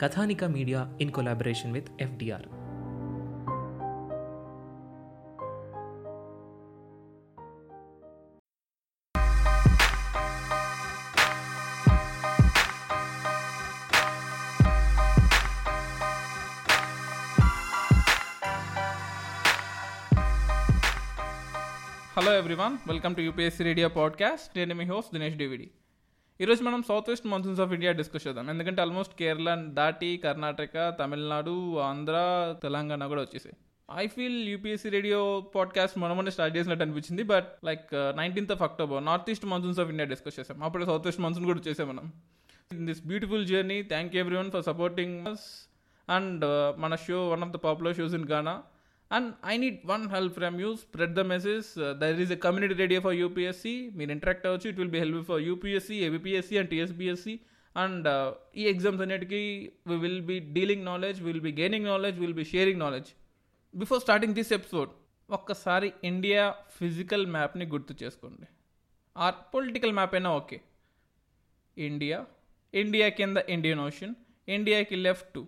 Kathanika media in collaboration with FDR hello everyone welcome to UPSC radio podcast నేను మీ host Dinesh డివిడి ఈరోజు మనం south west monsoons of India discuss చేద్దాం. ఎందుకంటే ఆల్మోస్ట్ కేరళ దాటి కర్ణాటక తమిళనాడు ఆంధ్ర తెలంగాణ కూడా వచ్చేసాయి. I feel UPSC radio podcast మనమనే start చేసినట్టు అనిపించింది but like nineteenth of October north east monsoons of India discuss చేసాం. అప్పుడు సౌత్ వెస్ట్ మాన్సూన్ కూడా చేసాం మనం. In this beautiful journey thank you everyone for supporting us and మన show one of the popular shows in Gaana and I need one help from you spread the message there is a community radio for UPSC మీరు interact అవ్వచ్చు. It will be help for UPSC APPSC and TSPSC and ఈ exams అన్నిటికీ we will be dealing knowledge will be gaining knowledge will be sharing knowledge before starting this episode ఒక్కసారి India physical మ్యాప్ని గుర్తు చేసుకోండి. Or political map అయినా okay. India India కింద Indian ocean ఇండియాకి left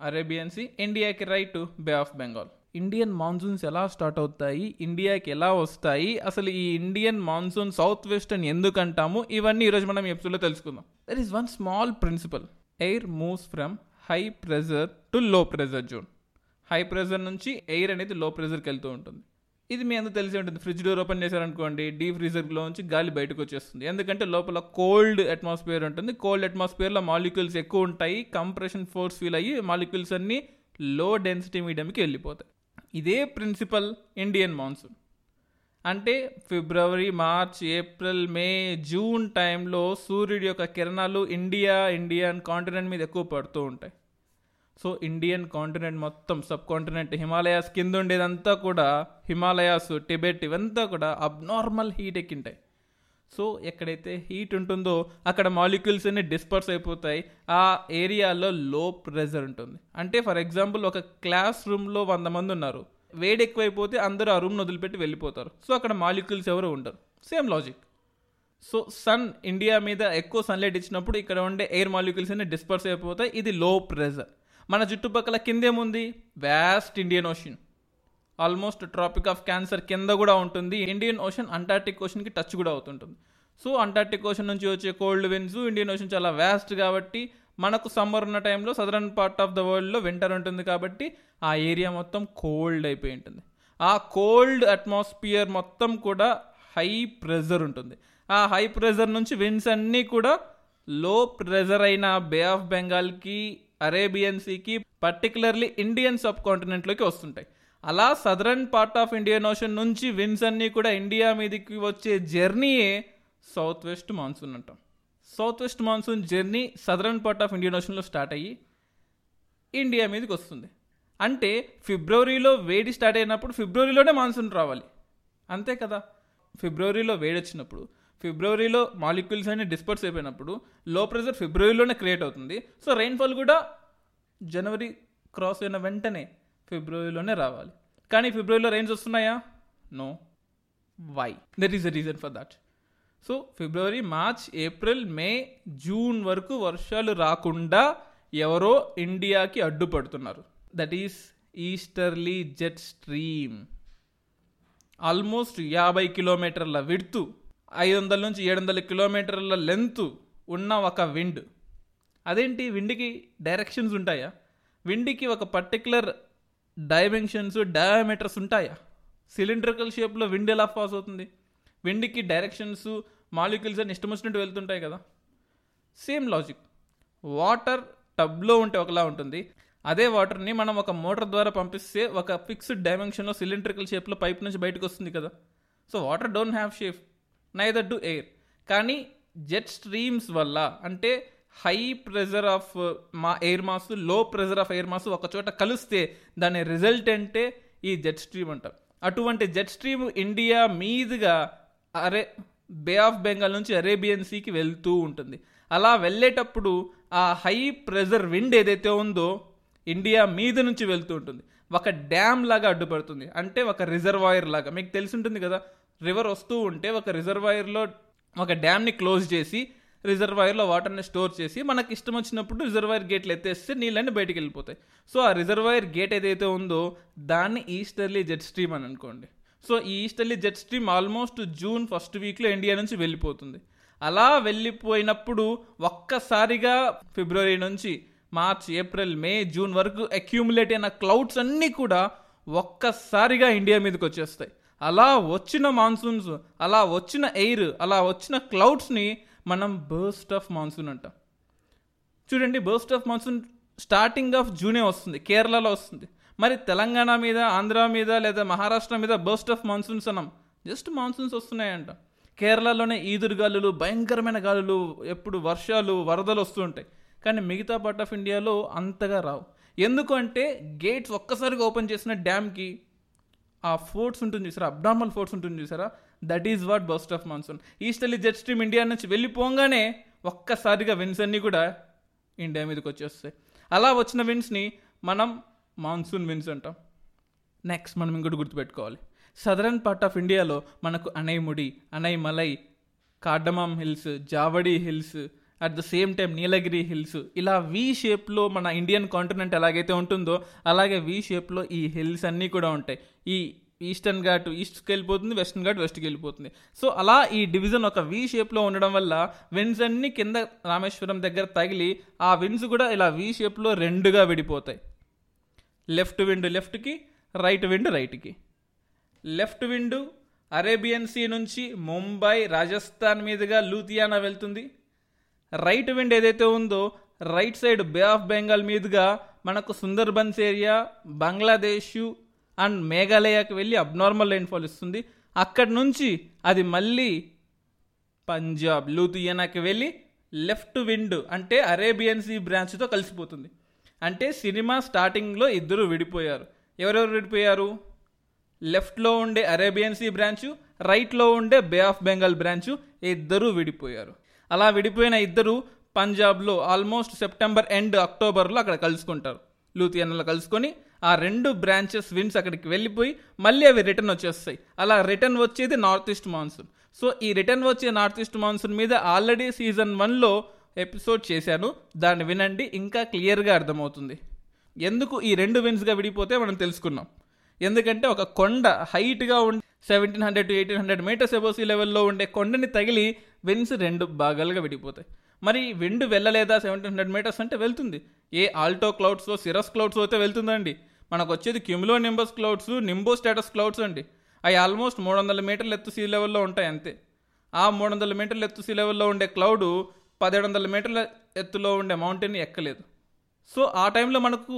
Arabian see ఇండియాకి right bay of Bengal Indian monsoons ఎలా start అవుతాయి ఇండియాకి ఎలా వస్తాయి అసలు ఈ ఇండియన్ మాన్సూన్ సౌత్ వెస్ట్ అని ఎందుకు అంటాము ఇవన్నీ ఈరోజు మనం ఎపిసోడ్లో తెలుసుకుందాం. There is one small principle air moves from high pressure to low pressure zone high pressure నుంచి ఎయిర్ అనేది లో ప్రెజర్కి వెళ్తూ ఉంటుంది. ఇది మీ అందరూ తెలిసి ఉంటుంది. ఫ్రిడ్జ్ డోర్ ఓపెన్ చేశారనుకోండి డీ ఫ్రీజర్లో నుంచి గాలి బయటకు వచ్చేస్తుంది. ఎందుకంటే లోపల కోల్డ్ అట్మాస్ఫియర్ ఉంటుంది. కోల్డ్ అట్మాస్ఫియర్లో మాలిక్యూల్స్ ఎక్కువ ఉంటాయి కంప్రెషన్ ఫోర్స్ ఫీల్ అయ్యి మాలిక్యూల్స్ అన్నీ లో డెన్సిటీ మీడియంకి వెళ్ళిపోతాయి. ఇదే ప్రిన్సిపల్ ఇండియన్ మాన్సూన్. అంటే February March April May June టైంలో సూర్యుడి యొక్క కిరణాలు ఇండియా ఇండియన్ కాంటినెంట్ మీద ఎక్కువ పడుతూ ఉంటాయి. సో ఇండియన్ కాంటినెంట్ మొత్తం సబ్ కాంటినెంట్ హిమాలయాస్ కింద ఉండేదంతా కూడా హిమాలయాస్ టిబెట్ ఇవంతా కూడా అబ్నార్మల్ హీట్ ఎక్కింటాయి. సో ఎక్కడైతే హీట్ ఉంటుందో అక్కడ మాలిక్యూల్స్ అన్ని డిస్పర్స్ అయిపోతాయి. ఆ ఏరియాలో లో ప్రెజర్ ఉంటుంది. అంటే ఫర్ ఎగ్జాంపుల్ ఒక క్లాస్ రూమ్లో వంద మంది ఉన్నారు. వేడి ఎక్కువైపోతే అందరూ ఆ రూమ్ను వదిలిపెట్టి వెళ్ళిపోతారు. సో అక్కడ మాలిక్యూల్స్ ఎవరు ఉండరు. Same logic so sun India మీద ఎక్కువ సన్లైట్ ఇచ్చినప్పుడు ఇక్కడ ఉండే ఎయిర్ మాలిక్యూల్స్ అన్ని డిస్పర్స్ అయిపోతాయి. ఇది లో ప్రెజర్ మన చుట్టుపక్కల కిందేముంది? Vast Indian ocean almost tropic of cancer కింద కూడా ఉంటుంది. ఇండియన్ ఓషన్ అంటార్టిక్ ఓషన్కి టచ్ కూడా అవుతుంటుంది. సో అంటార్టిక్ ఓషన్ నుంచి వచ్చే కోల్డ్ విన్స్ ఇండియన్ ఓషన్ చాలా వ్యాస్ట్ కాబట్టి మనకు సమ్మర్ ఉన్న టైంలో సదరన్ పార్ట్ ఆఫ్ ద వరల్డ్లో వింటర్ ఉంటుంది కాబట్టి ఆ ఏరియా మొత్తం కోల్డ్ అయిపోయి ఉంటుంది. ఆ కోల్డ్ అట్మాస్ఫియర్ మొత్తం కూడా హై ప్రెజర్ ఉంటుంది. ఆ హై ప్రెజర్ నుంచి విన్స్ అన్నీ కూడా లో ప్రెజర్ అయిన బే ఆఫ్ బెంగాల్కి అరేబియన్ సీకి పర్టికులర్లీ ఇండియన్ సబ్ కాంటినెంట్లోకి వస్తుంటాయి. అలా southern part of Indian ocean నుంచి విన్స్ అన్నీ కూడా ఇండియా మీదకి వచ్చే జర్నీయే సౌత్ వెస్ట్ మాన్సూన్ అంటాం. South west monsoon journey southern part of Indian ఓషన్లో start అయ్యి ఇండియా మీదకి వస్తుంది. అంటే ఫిబ్రవరిలో వేడి స్టార్ట్ అయినప్పుడు ఫిబ్రవరిలోనే మాన్సూన్ రావాలి. అంతే కదా? ఫిబ్రవరిలో వేడి వచ్చినప్పుడు ఫిబ్రవరిలో మాలిక్యూల్స్ అన్ని డిస్పర్స్ అయిపోయినప్పుడు లో ప్రెజర్ ఫిబ్రవరిలోనే క్రియేట్ అవుతుంది. సో రెయిన్ఫాల్ కూడా జనవరి క్రాస్ అయిన వెంటనే ఫిబ్రవరిలోనే రావాలి. కానీ ఫిబ్రవరిలో రైన్స్ వస్తున్నాయా? No why that is the reason for that so February March April May June వరకు వర్షాలు రాకుండా ఎవరో ఇండియాకి అడ్డుపడుతున్నారు. That is easterly jet stream almost యాభై కిలోమీటర్ల విడ్తు ఐదు వందల నుంచి ఏడు వందల కిలోమీటర్ల లెంత్ ఉన్న ఒక విండ్ అదేంటి? విండ్కి డైరెక్షన్స్ ఉంటాయా? విండ్కి ఒక పర్టికులర్ డైమెన్షన్స్ డయామీటర్స్ ఉంటాయా? సిలిండ్రికల్ షేప్లో విండ్ ఎలా పాస్ అవుతుంది? విండ్కి డైరెక్షన్స్ మాలిక్యూల్స్ అని ఇష్టం వచ్చినట్టు వెళ్తుంటాయి కదా? Same logic. వాటర్ టబ్లో ఉంటే ఒకలా ఉంటుంది. అదే వాటర్ని మనం ఒక మోటార్ ద్వారా పంపిస్తే ఒక ఫిక్స్డ్ డైమెన్షన్లో సిలిండ్రికల్ షేప్లో పైప్ నుంచి బయటకు వస్తుంది కదా? So water don't have shape neither to air. కానీ జెట్ స్ట్రీమ్స్ వల్ల అంటే హై ప్రెజర్ ఆఫ్ మా ఎయిర్ మాస్లో ప్రెజర్ ఆఫ్ ఎయిర్ మాస్ ఒక చోట కలిస్తే దాని రిజల్ట్ అంటే ఈ జెట్ స్ట్రీమ్ అంటారు అటువంటి జెట్ స్ట్రీమ్ ఇండియా మీదుగా అరే బే ఆఫ్ బెంగాల్ నుంచి అరేబియన్ సీకి వెళ్తూ ఉంటుంది. అలా వెళ్ళేటప్పుడు ఆ హై ప్రెజర్ విండ్ ఏదైతే ఉందో ఇండియా మీద నుంచి వెళ్తూ ఉంటుంది. ఒక డ్యామ్ లాగా అడ్డుపడుతుంది. అంటే ఒక రిజర్వాయర్ లాగా. మీకు తెలిసి ఉంటుంది కదా రివర్ వస్తూ ఉంటే ఒక రిజర్వాయర్లో ఒక డ్యామ్ని క్లోజ్ చేసి రిజర్వాయర్లో వాటర్ని స్టోర్ చేసి మనకి ఇష్టం వచ్చినప్పుడు రిజర్వాయర్ గేట్లు ఎత్తేస్తే నీళ్ళని బయటికి వెళ్ళిపోతాయి. సో ఆ రిజర్వాయర్ గేట్ ఏదైతే ఉందో దాన్ని ఈస్టర్లీ జెట్ స్ట్రీమ్ అని అనుకోండి. సో ఈ easterly jet stream almost June first వీక్లో ఇండియా నుంచి వెళ్ళిపోతుంది. అలా వెళ్ళిపోయినప్పుడు ఒక్కసారిగా ఫిబ్రవరి నుంచి మార్చ్ ఏప్రిల్ మే జూన్ వరకు అక్యూములేట్ అయిన క్లౌడ్స్ అన్నీ కూడా ఒక్కసారిగా ఇండియా మీదకి వచ్చేస్తాయి. అలా వచ్చిన మాన్సూన్స్ అలా వచ్చిన ఎయిర్ అలా వచ్చిన క్లౌడ్స్ని మనం బర్స్ట్ ఆఫ్ మాన్సూన్ అంటాం. చూడండి burst of monsoon starting of జూనే వస్తుంది కేరళలో వస్తుంది. మరి తెలంగాణ మీద ఆంధ్ర మీద లేదా మహారాష్ట్ర మీద బర్స్ట్ ఆఫ్ మాన్సూన్స్ అన్నాం. జస్ట్ మాన్సూన్స్ వస్తున్నాయంట. కేరళలోనే ఈదురు గాలులు భయంకరమైన గాలులు ఎప్పుడు వర్షాలు వరదలు వస్తుంటాయి కానీ మిగతా పార్ట్ ఆఫ్ ఇండియాలో అంతగా రావు. ఎందుకంటే గేట్స్ ఒక్కసారిగా ఓపెన్ చేసిన డ్యామ్కి ఆ ఫోర్స్ ఉంటుంది చూసారా? అబ్నార్మల్ ఫోర్స్ ఉంటుంది చూసారా? That is what burst of monsoon easterly jet stream India నుంచి వెళ్ళిపోగానే ఒక్కసారిగా విన్స్ అన్నీ కూడా ఇండియా మీదకి వచ్చేస్తాయి. అలా వచ్చిన విన్స్ని మనం మాన్సూన్ విన్స్ అంటాం. నెక్స్ట్ మనం ఇంకోటి గుర్తుపెట్టుకోవాలి. సదరన్ పార్ట్ ఆఫ్ ఇండియాలో మనకు Anaimudi Anaimalai cardamom hills Javadi hills at the same time Nilgiri hills ఇలా వి షేప్లో మన ఇండియన్ కాంటినెంట్ ఎలాగైతే ఉంటుందో అలాగే వి షేప్లో ఈ హిల్స్ అన్నీ కూడా ఉంటాయి. ఈ ఈస్టర్న్ ఘాట్ ఈస్ట్కి వెళ్ళిపోతుంది వెస్టర్న్ ఘాట్ వెస్ట్కి వెళ్ళిపోతుంది. సో అలా ఈ డివిజన్ ఒక వి షేప్లో ఉండడం వల్ల విన్స్ అన్నీ కింద రామేశ్వరం దగ్గర తగిలి ఆ విన్స్ కూడా ఇలా వి షేప్లో రెండుగా విడిపోతాయి. లెఫ్ట్ విండ్ లెఫ్ట్కి రైట్ విండ్ రైట్కి లెఫ్ట్ విండ్ అరేబియన్ సీ నుంచి ముంబై రాజస్థాన్ మీదుగా లూథియానా వెళ్తుంది. రైట్ విండ్ ఏదైతే ఉందో right side bay of Bengal మీదుగా మనకు సుందర్బన్స్ ఏరియా బంగ్లాదేశ్ అండ్ మేఘాలయకి వెళ్ళి అబ్నార్మల్ రైన్ఫాల్ ఇస్తుంది. అక్కడి నుంచి అది మళ్ళీ పంజాబ్ లూథియానాకి వెళ్ళి లెఫ్ట్ విండ్ అంటే అరేబియన్ సీ బ్రాంచ్తో కలిసిపోతుంది. అంటే సినిమా స్టార్టింగ్లో ఇద్దరు విడిపోయారు. ఎవరెవరు విడిపోయారు? లెఫ్ట్లో ఉండే అరేబియన్ సీ బ్రాంచు రైట్లో ఉండే బే ఆఫ్ బెంగాల్ బ్రాంచు ఇద్దరూ విడిపోయారు. అలా విడిపోయిన ఇద్దరు పంజాబ్లో ఆల్మోస్ట్ సెప్టెంబర్ ఎండ్ అక్టోబర్లో అక్కడ కలుసుకుంటారు. లూథియానాలో కలుసుకొని ఆ రెండు బ్రాంచెస్ విన్స్ అక్కడికి వెళ్ళిపోయి మళ్ళీ అవి రిటర్న్ వచ్చేస్తాయి. అలా రిటర్న్ వచ్చేది నార్త్ ఈస్ట్ మాన్సూన్. సో ఈ రిటర్న్ వచ్చే నార్త్ ఈస్ట్ మాన్సూన్ మీద ఆల్రెడీ సీజన్ వన్లో ఎపిసోడ్ చేశాను. దాన్ని వినండి ఇంకా క్లియర్గా అర్థమవుతుంది. ఎందుకు ఈ రెండు విన్స్గా విడిపోతే మనం తెలుసుకున్నాం. ఎందుకంటే ఒక కొండ హైట్గా ఉండి seventeen hundred to eighteen hundred metres above sea లెవెల్లో ఉండే కొండని తగిలి వెన్స్ రెండు భాగాలుగా విడిపోతాయి మరి వెండు వెళ్ళలేదా సెవెంటీన్ హండ్రెడ్ మీటర్స్ అంటే వెళ్తుంది. A alto clouds cirrus clouds అయితే వెళ్తుందండి. మనకు వచ్చేది cumulonimbus clouds nimbo status clouds అండి. అవి ఆల్మోస్ట్ మూడు వందల మీటర్ల ఎత్తు సీ లెవెల్లో ఉంటాయి అంతే. ఆ మూడు వందల మీటర్ల ఎత్తు సీ లెవెల్లో ఉండే క్లౌడ్ పదిహేడు వందల మీటర్ల ఎత్తులో ఉండే మౌంటైన్ ఎక్కలేదు. సో ఆ టైంలో మనకు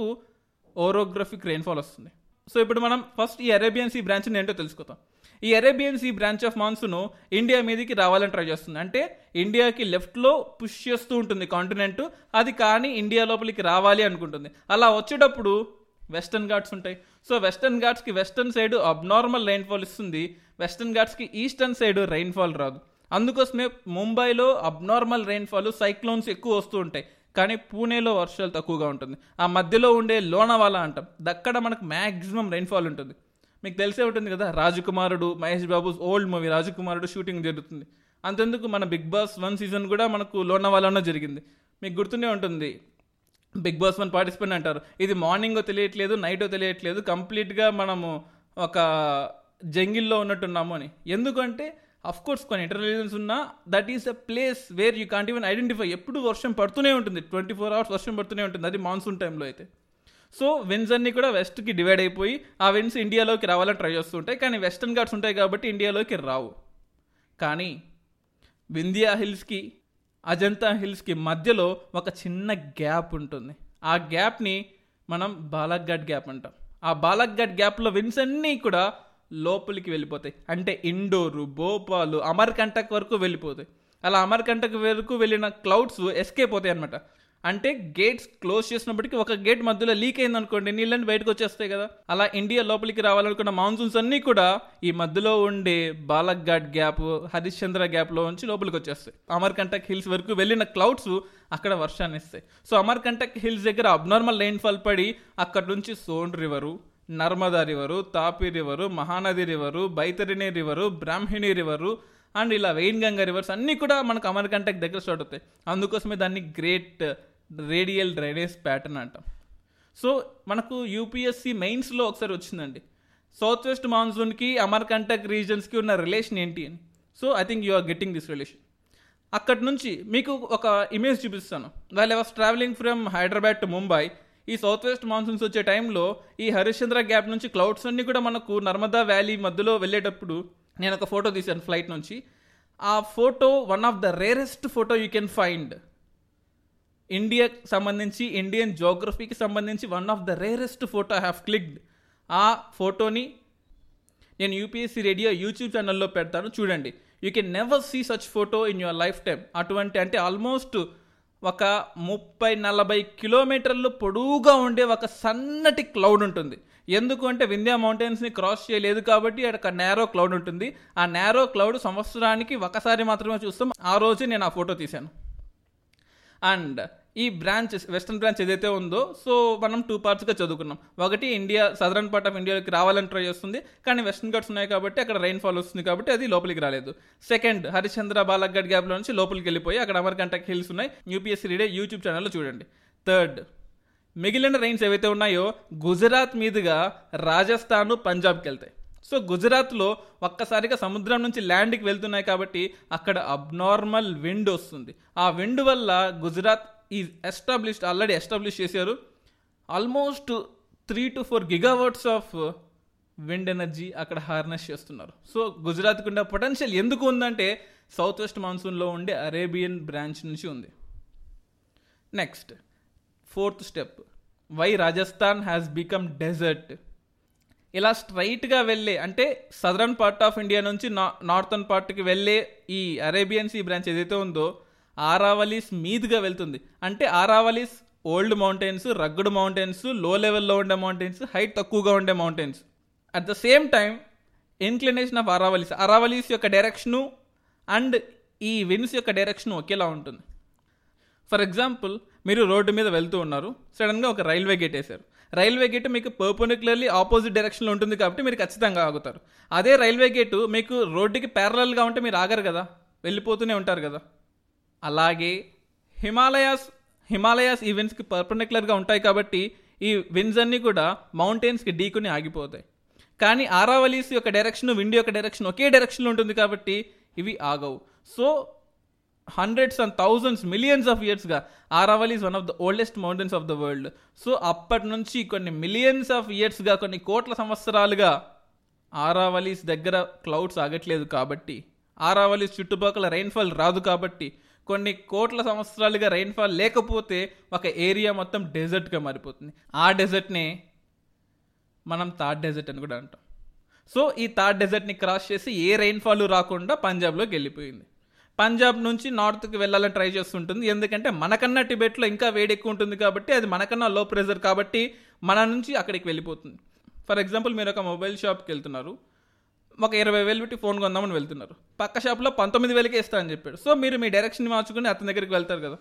ఓరోగ్రఫిక్ రెయిన్ఫాల్ వస్తుంది. సో ఇప్పుడు మనం ఫస్ట్ ఈ అరేబియన్ సీ బ్రాంచ్ని ఏంటో తెలుసుకుందాం. ఈ Arabian sea branch of monsoon India మీదకి రావాలని ట్రై చేస్తుంది. అంటే ఇండియాకి లెఫ్ట్లో పుష్ చేస్తూ ఉంటుంది కాంటినెంట్ అది కానీ ఇండియా లోపలికి రావాలి అనుకుంటుంది. అలా వచ్చేటప్పుడు వెస్టర్న్ ఘాట్స్ ఉంటాయి. సో వెస్టర్న్ ఘాట్స్కి వెస్టర్న్ సైడ్ అబ్నార్మల్ రైన్ఫాల్ ఇస్తుంది. వెస్టర్న్ ఘాట్స్కి ఈస్టర్న్ సైడ్ రైన్ఫాల్ రాదు. అందుకోసమే ముంబైలో అబ్నార్మల్ రైన్ఫాల్ సైక్లోన్స్ ఎక్కువ వస్తూ ఉంటాయి. కానీ పూణేలో వర్షాలు తక్కువగా ఉంటుంది. ఆ మధ్యలో ఉండే లోనవాలా అంటాం. అక్కడ మనకు మ్యాక్సిమం రైన్ఫాల్ ఉంటుంది. మీకు తెలిసే ఉంటుంది కదా Rajakumarudu Mahesh Babu old movie Rajakumarudu shooting జరుగుతుంది. అంతెందుకు మన బిగ్ బాస్ వన్ సీజన్ కూడా మనకు లోనవాలాలో జరిగింది. మీకు గుర్తుండే ఉంటుంది బిగ్ బాస్ వన్ పార్టిసిపెంట్ అంటారు. ఇది మార్నింగో తెలియట్లేదు నైటో తెలియట్లేదు కంప్లీట్గా మనము ఒక జంగిల్లో ఉన్నట్టున్నాము అని. ఎందుకంటే అఫ్ కోర్స్ కొన్ని ఇంటర్వ్యూస్ ఉన్నా that is a place where you can't even identify ఎప్పుడు వర్షం పడుతూనే ఉంటుంది ట్వంటీ ఫోర్ అవర్స్ వర్షం పడుతూనే ఉంటుంది అది మాన్సూన్ టైంలో అయితే. సో విన్స్ అన్ని కూడా వెస్ట్కి డివైడ్ అయిపోయి ఆ విన్స్ ఇండియాలోకి రావాలని ట్రై చేస్తుంటాయి. కానీ వెస్టర్న్ ఘాట్స్ ఉంటాయి కాబట్టి ఇండియాలోకి రావు. కానీ వింధ్యా హిల్స్కి అజంతా హిల్స్కి మధ్యలో ఒక చిన్న గ్యాప్ ఉంటుంది. ఆ గ్యాప్ని మనం బాలక్గఢ్ గ్యాప్ అంటాం. ఆ బాలక్గఢ్ గ్యాప్లో విన్స్ అన్నీ కూడా లోపలికి వెళ్ళిపోతాయి. అంటే ఇండోరు భోపాలు అమర్కంటక్ వరకు వెళ్ళిపోతాయి. అలా అమర్కంటక్ వరకు వెళ్ళిన క్లౌడ్స్ ఎస్కేప్ అవుతాయి అనమాట అంటే గేట్స్ క్లోజ్ చేసినప్పటికీ ఒక గేట్ మధ్యలో లీక్ అయింది అనుకోండి నీళ్ళని బయటకు వచ్చేస్తాయి కదా. అలా ఇండియా లోపలికి రావాలనుకున్న మాన్సూన్స్ అన్నీ కూడా ఈ మధ్యలో ఉండే బాలక్ఘాట్ గ్యాప్ హరిశ్చంద్ర గ్యాప్లో నుంచి లోపలికి వచ్చేస్తాయి. అమర్కంటక్ హిల్స్ వరకు వెళ్ళిన క్లౌడ్స్ అక్కడ వర్షాన్ని ఇస్తాయి. సో అమర్కంటక్ హిల్స్ దగ్గర అబ్నార్మల్ ఫాల్ పడి అక్కడ నుంచి Son river Narmada river Tapi river Mahanadi river Baitarani river Brahmani river and ఇలా వెయిన్గంగా రివర్స్ అన్నీ కూడా మనకు అమర్కంటక్ దగ్గర స్టార్ట్ అవుతాయి. అందుకోసమే దాన్ని గ్రేట్ రేడియల్ డ్రైనేజ్ ప్యాటర్న్ అంటాం. సో మనకు యూపీఎస్సి మెయిన్స్లో ఒకసారి వచ్చిందండి. సౌత్ వెస్ట్ మాన్సూన్కి అమర్కంటక్ రీజన్స్కి ఉన్న రిలేషన్ ఏంటి అని. So I think you are getting this relation అక్కడి నుంచి మీకు ఒక ఇమేజ్ చూపిస్తాను. వాళ్ళు was travelling from Hyderabad to Mumbai ఈ సౌత్ వెస్ట్ మాన్సూన్స్ వచ్చే టైంలో ఈ హరిశ్చంద్ర గ్యాప్ నుంచి క్లౌడ్స్ అన్నీ కూడా మనకు నర్మదా వ్యాలీ మధ్యలో వెళ్ళేటప్పుడు నేను ఒక ఫోటో తీశాను ఫ్లైట్ నుంచి. ఆ photo one of the rarest photo you can find. ఇండియాకి సంబంధించి ఇండియన్ జోగ్రఫీకి సంబంధించి one of the rarest photo I have clicked. ఆ ఫోటోని నేను యూపీఎస్సీ రేడియో యూట్యూబ్ ఛానల్లో పెడతాను. చూడండి you can never see such photo in your life time అటువంటి అంటే ఆల్మోస్ట్ ఒక ముప్పై నలభై కిలోమీటర్లు పొడవుగా ఉండే ఒక సన్నటి క్లౌడ్ ఉంటుంది. ఎందుకు అంటే వింధ్యా మౌంటైన్స్ని క్రాస్ చేయలేదు కాబట్టి అక్కడ నేరో క్లౌడ్ ఉంటుంది. ఆ నేరో క్లౌడ్ సంవత్సరానికి ఒకసారి మాత్రమే చూస్తాం. ఆ రోజు నేను ఆ ఫోటో తీశాను. అండ్ ఈ బ్రాంచ్ వెస్టర్న్ బ్రాంచ్ ఏదైతే ఉందో సో మనం టూ పార్ట్స్గా చదువుకున్నాం. ఒకటి ఇండియా సదరన్ పార్ట్ ఆఫ్ ఇండియాకి రావాలని ట్రై చేస్తుంది. కానీ వెస్టర్న్ ఘాట్స్ ఉన్నాయి కాబట్టి అక్కడ రైన్ ఫాల్ వస్తుంది కాబట్టి అది లోపలికి రాలేదు. సెకండ్ హరిశ్చంద్ర బాలగఢ్ గ్యాప్లో నుంచి లోపలికి వెళ్ళిపోయి అక్కడ అమర్కంటక్ హిల్స్ ఉన్నాయి. యూపీఎస్సీ రీడే యూట్యూబ్ ఛానల్లో చూడండి. థర్డ్ మిగిలిన రైన్స్ ఏవైతే ఉన్నాయో గుజరాత్ మీదుగా రాజస్థాన్ పంజాబ్కి వెళ్తాయి సో గుజరాత్లో ఒక్కసారిగా సముద్రం నుంచి ల్యాండ్కి వెళ్తున్నాయి కాబట్టి అక్కడ అబ్నార్మల్ విండ్ వస్తుంది. ఆ విండ్ వల్ల గుజరాత్ ఈ ఎస్టాబ్లిష్డ్ ఆల్రెడీ ఎస్టాబ్లిష్ చేశారు. Almost three to four gigawatts of wind energy అక్కడ హార్నెస్ చేస్తున్నారు. సో గుజరాత్కి ఉండే పొటెన్షియల్ ఎందుకు ఉందంటే సౌత్ వెస్ట్ మాన్సూన్లో ఉండే అరేబియన్ బ్రాంచ్ నుంచి ఉంది. Next. Fourth step. Why Rajasthan has become desert. ఇలా స్ట్రైట్గా వెళ్ళే అంటే సదరన్ పార్ట్ ఆఫ్ ఇండియా నుంచి నా నార్థన్ పార్ట్కి వెళ్ళే ఈ అరేబియన్ సీ బ్రాంచ్ ఏదైతే ఉందో ఆరావలీస్ మీదుగా వెళ్తుంది. అంటే ఆరావలీస్ ఓల్డ్ మౌంటైన్స్ రగ్గుడ్ మౌంటైన్స్లో లెవెల్లో ఉండే మౌంటైన్స్ హైట్ తక్కువగా ఉండే mountains. At the same time inclination of Aravallis Aravallis యొక్క డైరెక్షను అండ్ ఈ విన్స్ యొక్క డైరెక్షన్ ఒకేలా ఉంటుంది. ఫర్ ఎగ్జాంపుల్ మీరు రోడ్డు మీద వెళ్తూ ఉన్నారు. సడన్గా ఒక రైల్వే గేట్ వేశారు. రైల్వే గేట్ మీకు పర్పనిక్యులర్లీ ఆపోజిట్ డైరెక్షన్లో ఉంటుంది కాబట్టి మీరు ఖచ్చితంగా ఆగుతారు. అదే రైల్వే గేటు మీకు రోడ్డుకి ప్యారలల్గా ఉంటే మీరు ఆగరు కదా? వెళ్ళిపోతూనే ఉంటారు కదా? అలాగే హిమాలయాస్ హిమాలయాస్ ఈ విన్స్కి పర్పనిక్యులర్గా ఉంటాయి కాబట్టి ఈ విన్స్ అన్నీ కూడా మౌంటైన్స్కి ఢీకుని ఆగిపోతాయి. కానీ ఆరావలీస్ యొక్క డైరెక్షన్ విండ్ యొక్క డైరెక్షన్ ఒకే డైరెక్షన్లో ఉంటుంది కాబట్టి ఇవి ఆగవు. So hundreds and thousands millions of ఇయర్స్గా Aravalli is one of the oldest mountains of the world so అప్పటి నుంచి కొన్ని మిలియన్స్ ఆఫ్ ఇయర్స్గా కొన్ని కోట్ల సంవత్సరాలుగా ఆరావలీస్ దగ్గర క్లౌడ్స్ ఆగట్లేదు కాబట్టి ఆరావలీస్ చుట్టుపక్కల రెయిన్ఫాల్ రాదు కాబట్టి కొన్ని కోట్ల సంవత్సరాలుగా రెయిన్ఫాల్ లేకపోతే ఒక ఏరియా మొత్తం డెజర్ట్గా మారిపోతుంది. ఆ డెజర్ట్నే మనం థర్డ్ డెజర్ట్ అని కూడా అంటాం. సో ఈ థర్డ్ డెజర్ట్ని క్రాస్ చేసి ఏ రెయిన్ఫాల్ రాకుండా పంజాబ్లోకి వెళ్ళిపోయింది. పంజాబ్ నుంచి నార్త్కి వెళ్ళాలని ట్రై చేస్తుంటుంది. ఎందుకంటే మనకన్నా టిబెట్లో ఇంకా వేడి ఎక్కువ ఉంటుంది కాబట్టి అది మనకన్నా లో ప్రెజర్ కాబట్టి మన నుంచి అక్కడికి వెళ్ళిపోతుంది. ఫర్ ఎగ్జాంపుల్ మీరు ఒక మొబైల్ షాప్కి వెళ్తున్నారు. ఒక ఇరవై వేలు పెట్టి ఫోన్ కొందామని వెళ్తున్నారు. పక్క షాప్లో పంతొమ్మిది వేలకి ఇస్తా అని చెప్పాడు. సో మీరు మీ డైరెక్షన్ మార్చుకుని అతని దగ్గరికి వెళ్తారు కదా.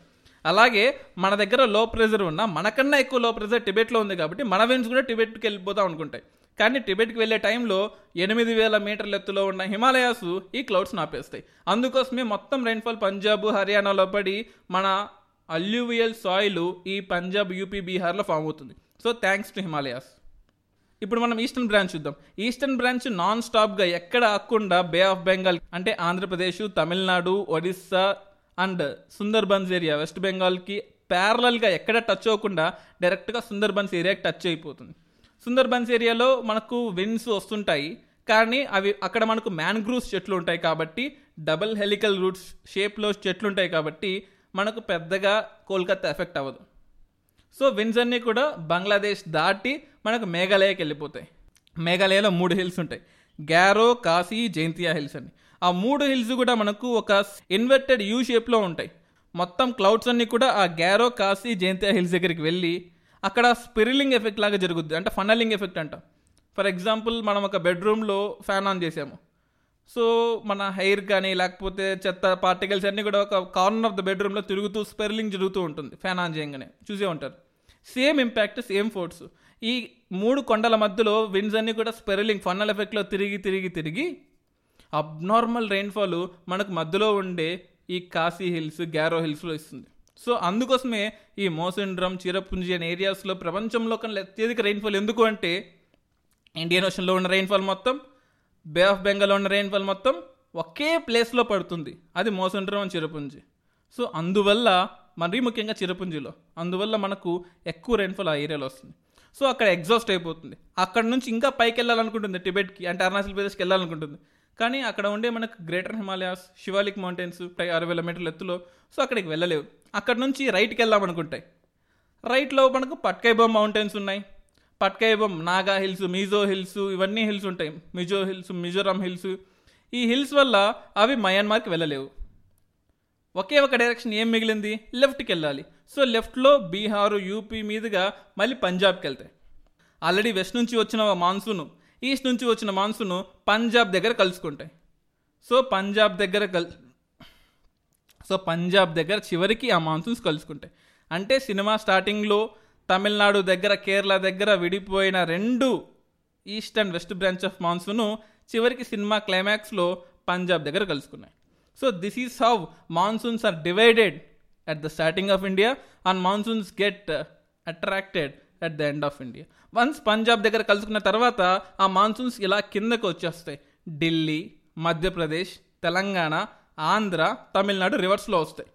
అలాగే మన దగ్గర లో ప్రెజర్ ఉన్న మనకన్నా ఎక్కువ లో ప్రెజర్ టిబెట్లో ఉంది కాబట్టి మన వెన్స్ కూడా టిబెట్కి వెళ్ళిపోతాం అనుకుంటాయి. కానీ టిబెట్కి వెళ్ళే టైంలో ఎనిమిది వేల మీటర్ల ఎత్తులో ఉన్న హిమాలయాస్ ఈ క్లౌడ్స్ ఆపేస్తాయి అందుకోసమే మొత్తం రైన్ఫాల్ పంజాబ్ హర్యానాలో పడి మన అల్యూవియల్ సాయిల్ ఈ పంజాబ్ యూపీ బీహార్లో ఫామ్ అవుతుంది. So thanks to Himalayas. ఇప్పుడు మనం ఈస్టర్న్ బ్రాంచ్ చూద్దాం. ఈస్టర్న్ బ్రాంచ్ నాన్ స్టాప్గా ఎక్కడ ఆకుండా బే ఆఫ్ బెంగాల్ అంటే Andhra Pradesh Tamil Nadu Odisha and Sundarbans area west బెంగాల్కి ప్యారలల్గా ఎక్కడ టచ్ అవ్వకుండా డైరెక్ట్గా సుందర్బన్స్ ఏరియాకి టచ్ అయిపోతుంది. సుందర్బన్స్ ఏరియాలో మనకు విన్స్ వస్తుంటాయి. కానీ అవి అక్కడ మనకు మ్యాన్గ్రూవ్స్ చెట్లు ఉంటాయి కాబట్టి డబుల్ హెలికల్ రూట్స్ షేప్లో చెట్లు ఉంటాయి కాబట్టి మనకు పెద్దగా కోల్కత్తా ఎఫెక్ట్ అవ్వదు. సో విన్స్ అన్నీ కూడా బంగ్లాదేశ్ దాటి మనకు మేఘాలయకి వెళ్ళిపోతాయి. మేఘాలయలో మూడు హిల్స్ ఉంటాయి. గ్యారో కాశీ జైంతియా హిల్స్ అని ఆ మూడు హిల్స్ కూడా మనకు ఒక ఇన్వర్టెడ్ యూ షేప్లో ఉంటాయి. మొత్తం క్లౌడ్స్ అన్నీ కూడా ఆ గ్యారో కాశీ జైంతియా హిల్స్ దగ్గరికి వెళ్ళి అక్కడ స్పిరిలింగ్ ఎఫెక్ట్ లాగా జరుగుద్ది. అంటే ఫనలింగ్ ఎఫెక్ట్ అంట. ఫర్ ఎగ్జాంపుల్ మనం ఒక బెడ్రూమ్లో ఫ్యాన్ ఆన్ చేసాము. సో మన హెయిర్ కానీ లేకపోతే చెత్త పార్టికల్స్ అన్నీ కూడా ఒక కార్నర్ ఆఫ్ ద బెడ్రూమ్లో తిరుగుతూ స్పెర్లింగ్ జరుగుతూ ఉంటుంది. ఫ్యాన్ ఆన్ చేయగానే. చూసే ఉంటారు. సేమ్ ఇంపాక్ట్ సేమ్ ఫోర్స్ ఈ మూడు కొండల మధ్యలో విండ్స్ అన్నీ కూడా స్పెర్లింగ్ ఫన్నల్ ఎఫెక్ట్లో తిరిగి తిరిగి తిరిగి అబ్నార్మల్ రెయిన్ఫాల్ మనకు మధ్యలో ఉండే ఈ కాశీ హిల్స్ గ్యారో హిల్స్లో ఇస్తుంది. సో అందుకోసమే ఈ మోసిండ్రమ్ చిరపుంజి అనే ఏరియాస్లో ప్రపంచంలో కన్నా అత్యధిక రెయిన్ఫాల్ ఎందుకు అంటే ఇండియన్ ఓషన్లో ఉన్న రెయిన్ఫాల్ మొత్తం బే ఆఫ్ బెంగాల్లో ఉన్న రెయిన్ఫాల్ మొత్తం ఒకే ప్లేస్లో పడుతుంది. అది మోసండ్రం అని చిరపుంజి. సో అందువల్ల మరీ ముఖ్యంగా చిరపుంజిలో అందువల్ల మనకు ఎక్కువ రెయిన్ఫాల్ ఆ ఏరియాలో వస్తుంది. సో అక్కడ ఎగ్జాస్ట్ అయిపోతుంది. అక్కడ నుంచి ఇంకా పైకి వెళ్ళాలనుకుంటుంది టిబెట్కి అంటే అరుణాచల్ ప్రదేశ్కి వెళ్ళాలనుకుంటుంది. కానీ అక్కడ ఉండే మనకు గ్రేటర్ హిమాలయాస్ శివాలిక్ మౌంటైన్స్ అరవై వేల మీటర్ల ఎత్తులో సో అక్కడికి వెళ్ళలేవు. అక్కడ నుంచి రైట్కి వెళ్దామనుకుంటాయి రైట్లో మనకు పట్కైబమ్ మౌంటైన్స్ ఉన్నాయి. పట్కైబమ్ నాగా హిల్స్ మిజో హిల్స్ ఇవన్నీ హిల్స్ ఉంటాయి. Mizo hills Mizoram hills. ఈ హిల్స్ వల్ల అవి మయన్మార్కి వెళ్ళలేవు. ఒకే ఒక డైరెక్షన్ ఏం మిగిలింది? లెఫ్ట్కి వెళ్ళాలి. సో లెఫ్ట్లో బీహారు యూపీ మీదుగా మళ్ళీ పంజాబ్కి వెళ్తాయి. ఆల్రెడీ వెస్ట్ నుంచి వచ్చిన మాన్సూన్ ఈస్ట్ నుంచి వచ్చిన మాన్సూన్ పంజాబ్ దగ్గర కలుసుకుంటాయి. సో పంజాబ్ దగ్గర కల్ సో పంజాబ్ దగ్గర చివరికి ఆ మాన్సూన్స్ కలుసుకుంటాయి. అంటే సినిమా స్టార్టింగ్లో తమిళనాడు దగ్గర కేరళ దగ్గర విడిపోయిన రెండు east and west branch of monsoon చివరికి సినిమా క్లైమాక్స్లో పంజాబ్ దగ్గర కలుసుకున్నాయి. So this is how monsoons are divided at the starting of India and monsoons get attracted at the end of India once Punjab దగ్గర కలుసుకున్న తర్వాత ఆ మాన్సూన్స్ ఇలా కిందకు వచ్చేస్తాయి. ఢిల్లీ మధ్యప్రదేశ్ తెలంగాణ ఆంధ్ర తమిళనాడు రివర్స్లో వస్తాయి.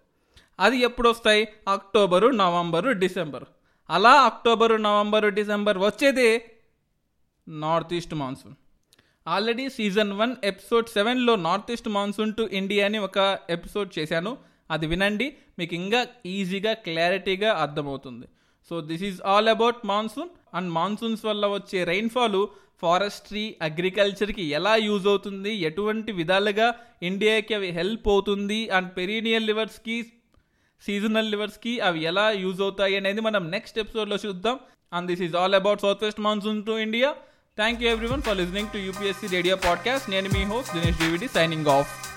అది ఎప్పుడు వస్తాయి? October November December. అలా అక్టోబరు నవంబరు డిసెంబర్ వచ్చేదే north east monsoon already season one episode సెవెన్లో north east monsoon to India అని ఒక ఎపిసోడ్ చేశాను. అది వినండి మీకు ఇంకా ఈజీగా క్లారిటీగా అర్థమవుతుంది. So this is all about monsoon and monsoons వల్ల వచ్చే రైన్ఫాల్ ఫారెస్ట్రీ అగ్రికల్చర్కి ఎలా యూజ్ అవుతుంది? ఎటువంటి విధాలుగా ఇండియాకి అవి హెల్ప్ అవుతుంది? అండ్ పెరీనియల్ లివర్స్కి సీజనల్ లివర్స్కి అవి ఎలా యూజ్ అవుతాయి అనేది మనం నెక్స్ట్ ఎపిసోడ్లో చూద్దాం. And this is all about south west monsoon to India thank you everyone for listening to UPSC radio podcast నేను మీ host Dinesh DVD signing off